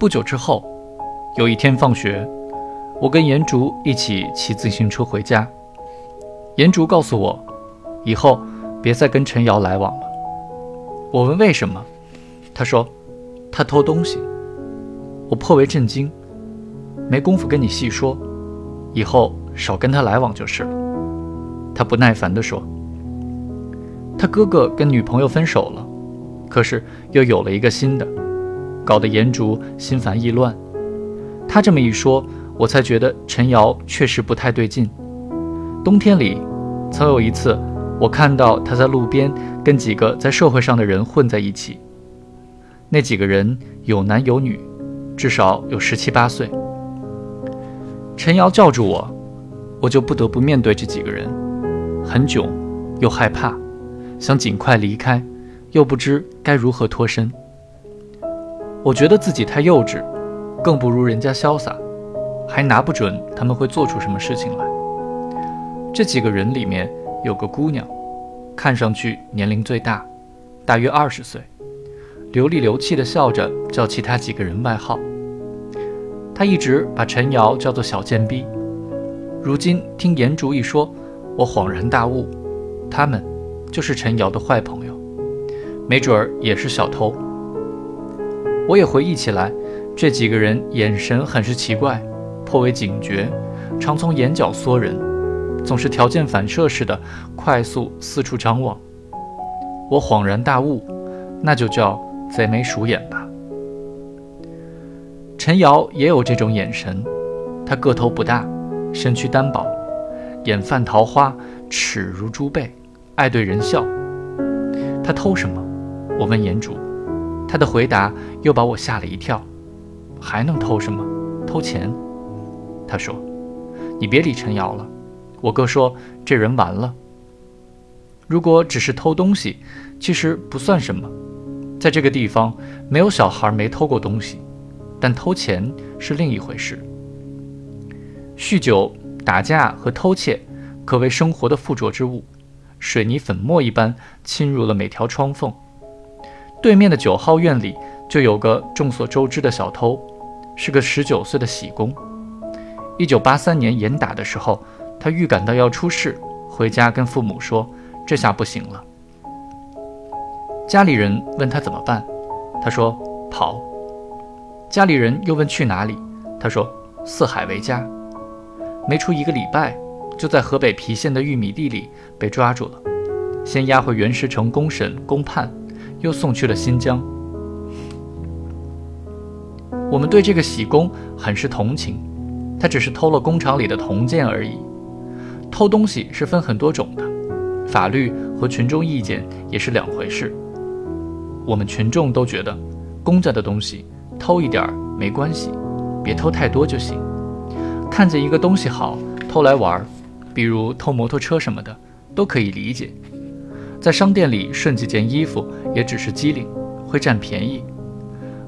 不久之后，有一天放学，我跟颜竹一起骑自行车回家。颜竹告诉我，以后别再跟陈瑶来往了。我问为什么，他说他偷东西。我颇为震惊，没工夫跟你细说，以后少跟他来往就是了。他不耐烦地说，他哥哥跟女朋友分手了，可是又有了一个新的，搞得颜竹心烦意乱。他这么一说，我才觉得陈瑶确实不太对劲。冬天里，曾有一次，我看到他在路边跟几个在社会上的人混在一起，那几个人有男有女。至少有十七八岁。陈瑶叫住我，我就不得不面对这几个人，很囧，又害怕，想尽快离开，又不知该如何脱身。我觉得自己太幼稚，更不如人家潇洒，还拿不准他们会做出什么事情来。这几个人里面有个姑娘，看上去年龄最大，大约二十岁，流里流气的笑着叫其他几个人外号。他一直把陈瑶叫做小贱逼，如今听颜竹一说，我恍然大悟，他们就是陈瑶的坏朋友，没准儿也是小偷。我也回忆起来，这几个人眼神很是奇怪，颇为警觉，常从眼角缩人，总是条件反射似的快速四处张望。我恍然大悟，那就叫贼眉鼠眼吧。陈瑶也有这种眼神，她个头不大，身躯单薄，眼泛桃花，齿如猪背，爱对人笑。她偷什么？我问颜主，他的回答又把我吓了一跳。还能偷什么？偷钱。他说：“你别理陈瑶了。”我哥说：“这人完了。”如果只是偷东西，其实不算什么，在这个地方没有小孩没偷过东西。但偷钱是另一回事。酗酒、打架和偷窃可谓生活的附着之物，水泥粉末一般侵入了每条窗缝。对面的九号院里就有个众所周知的小偷，是个十九岁的喜工。一九八三年严打的时候，他预感到要出事，回家跟父母说：“这下不行了。”家里人问他怎么办，他说：“跑。”家里人又问去哪里，他说四海为家。没出一个礼拜，就在河北郫县的玉米地里被抓住了，先押回原石城公审公判，又送去了新疆。我们对这个喜工很是同情，他只是偷了工厂里的铜件而已。偷东西是分很多种的，法律和群众意见也是两回事。我们群众都觉得公家的东西。偷一点儿没关系，别偷太多就行。看见一个东西好，偷来玩儿，比如偷摩托车什么的，都可以理解。在商店里顺几件衣服，也只是机灵，会占便宜。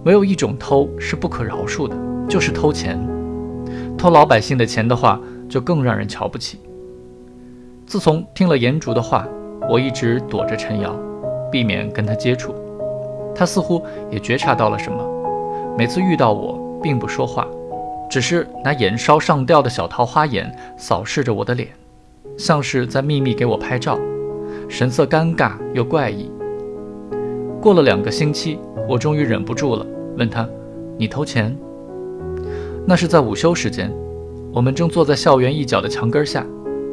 唯有一种偷是不可饶恕的，就是偷钱。偷老百姓的钱的话，就更让人瞧不起。自从听了严竹的话，我一直躲着陈瑶，避免跟他接触。他似乎也觉察到了什么。每次遇到我，并不说话，只是拿眼梢上吊的小桃花眼扫视着我的脸，像是在秘密给我拍照，神色尴尬又怪异。过了两个星期，我终于忍不住了，问他：“你偷钱？”那是在午休时间，我们正坐在校园一角的墙根下，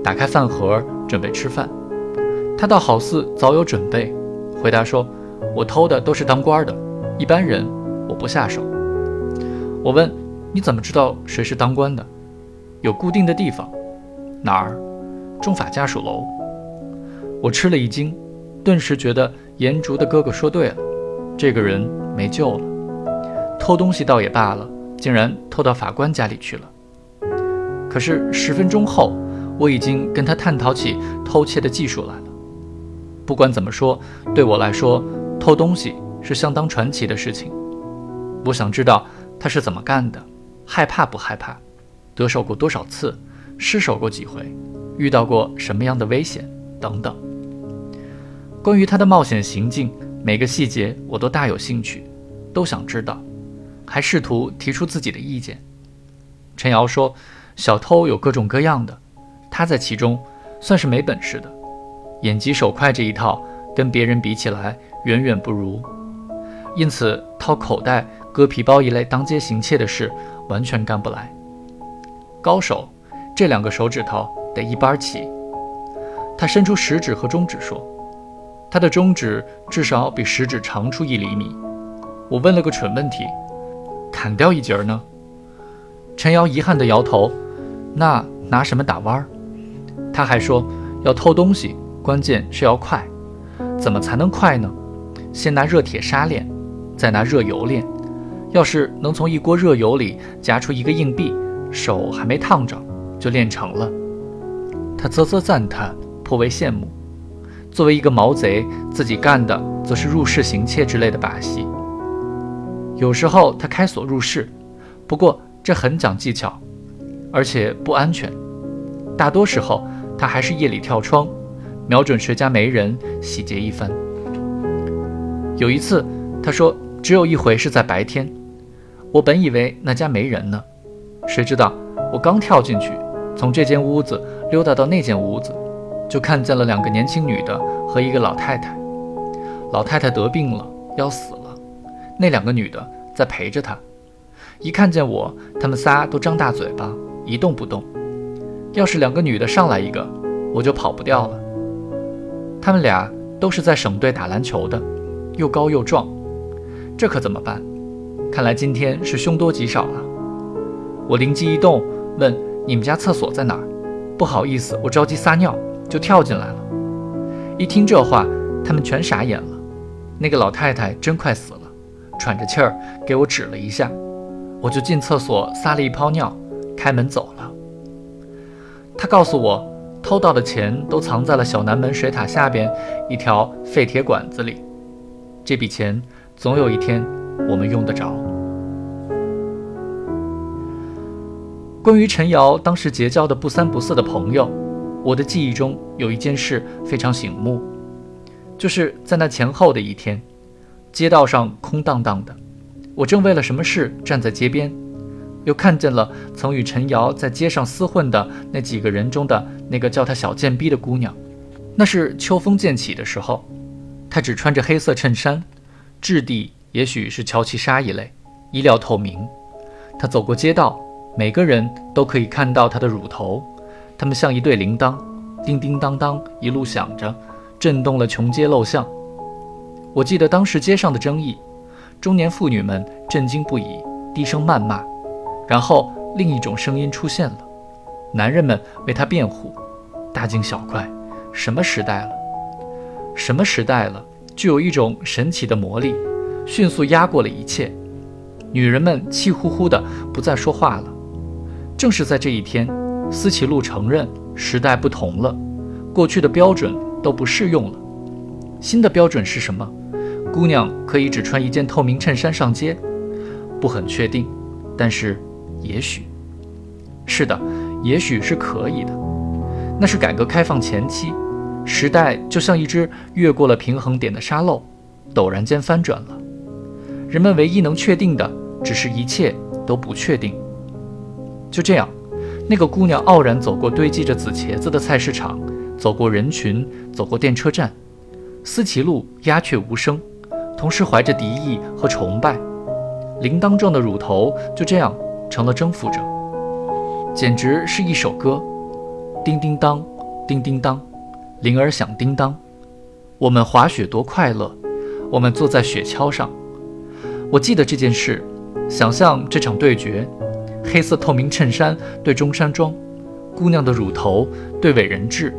打开饭盒准备吃饭。他倒好似早有准备，回答说：“我偷的都是当官的，一般人。”我不下手。我问：“你怎么知道谁是当官的？有固定的地方？哪儿？中法家属楼。”我吃了一惊，顿时觉得颜竹的哥哥说对了，这个人没救了。偷东西倒也罢了，竟然偷到法官家里去了。可是十分钟后，我已经跟他探讨起偷窃的技术来了。不管怎么说，对我来说，偷东西是相当传奇的事情。我想知道他是怎么干的，害怕不害怕，得手过多少次，失手过几回，遇到过什么样的危险等等。关于他的冒险行径，每个细节我都大有兴趣，都想知道。还试图提出自己的意见。陈瑶说：“小偷有各种各样的，他在其中算是没本事的，眼疾手快这一套跟别人比起来远远不如，因此掏口袋、割皮包一类当街行窃的事完全干不来。高手，这两个手指头得一般齐。”他伸出食指和中指说：“他的中指至少比食指长出一厘米。”我问了个蠢问题：“砍掉一截呢？”陈瑶遗憾地摇头，那拿什么打弯儿？他还说要偷东西，关键是要快。怎么才能快呢？先拿热铁砂炼，再拿热油炼。要是能从一锅热油里夹出一个硬币，手还没烫着，就炼成了。他啧啧赞叹，颇为羡慕。作为一个毛贼，自己干的则是入室行窃之类的把戏。有时候他开锁入室，不过。这很讲技巧，而且不安全。大多时候，他还是夜里跳窗，瞄准谁家没人，洗劫一番。有一次，他说只有一回是在白天。我本以为那家没人呢，谁知道我刚跳进去，从这间屋子溜达到那间屋子，就看见了两个年轻女的和一个老太太。老太太得病了，要死了，那两个女的在陪着她。一看见我，他们仨都张大嘴巴，一动不动。要是两个女的上来一个，我就跑不掉了。他们俩都是在省队打篮球的，又高又壮，这可怎么办？看来今天是凶多吉少了。我灵机一动，问：“你们家厕所在哪儿？”不好意思，我着急撒尿，就跳进来了。一听这话，他们全傻眼了。那个老太太真快死了，喘着气儿给我指了一下。我就进厕所撒了一泡尿，开门走了。他告诉我，偷到的钱都藏在了小南门水塔下边一条废铁管子里。这笔钱总有一天我们用得着。关于陈瑶当时结交的不三不四的朋友，我的记忆中有一件事非常醒目，就是在那前后的一天，街道上空荡荡的。我正为了什么事站在街边，又看见了曾与陈瑶在街上厮混的那几个人中的那个叫她小贱逼的姑娘。那是秋风渐起的时候，她只穿着黑色衬衫，质地也许是乔其纱一类，衣料透明。她走过街道，每个人都可以看到她的乳头，它们像一对铃铛，叮叮当当一路响着，震动了穷街陋巷。我记得当时街上的争议。中年妇女们震惊不已，低声谩骂，然后另一种声音出现了，男人们为她辩护，大惊小怪，什么时代了？什么时代了？具有一种神奇的魔力，迅速压过了一切。女人们气呼呼的不再说话了。正是在这一天，思齐路承认时代不同了，过去的标准都不适用了。新的标准是什么？姑娘可以只穿一件透明衬衫上街，不很确定，但是也许，是的，也许是可以的。那是改革开放前期，时代就像一只越过了平衡点的沙漏，陡然间翻转了。人们唯一能确定的，只是一切都不确定。就这样，那个姑娘傲然走过堆积着紫茄子的菜市场，走过人群，走过电车站，思齐路鸦雀无声。同时怀着敌意和崇拜，铃铛状的乳头就这样成了征服者，简直是一首歌。叮叮当，叮叮当，铃儿响叮当。我们滑雪多快乐，我们坐在雪橇上。我记得这件事，想象这场对决：黑色透明衬衫对中山装，姑娘的乳头对伟人志。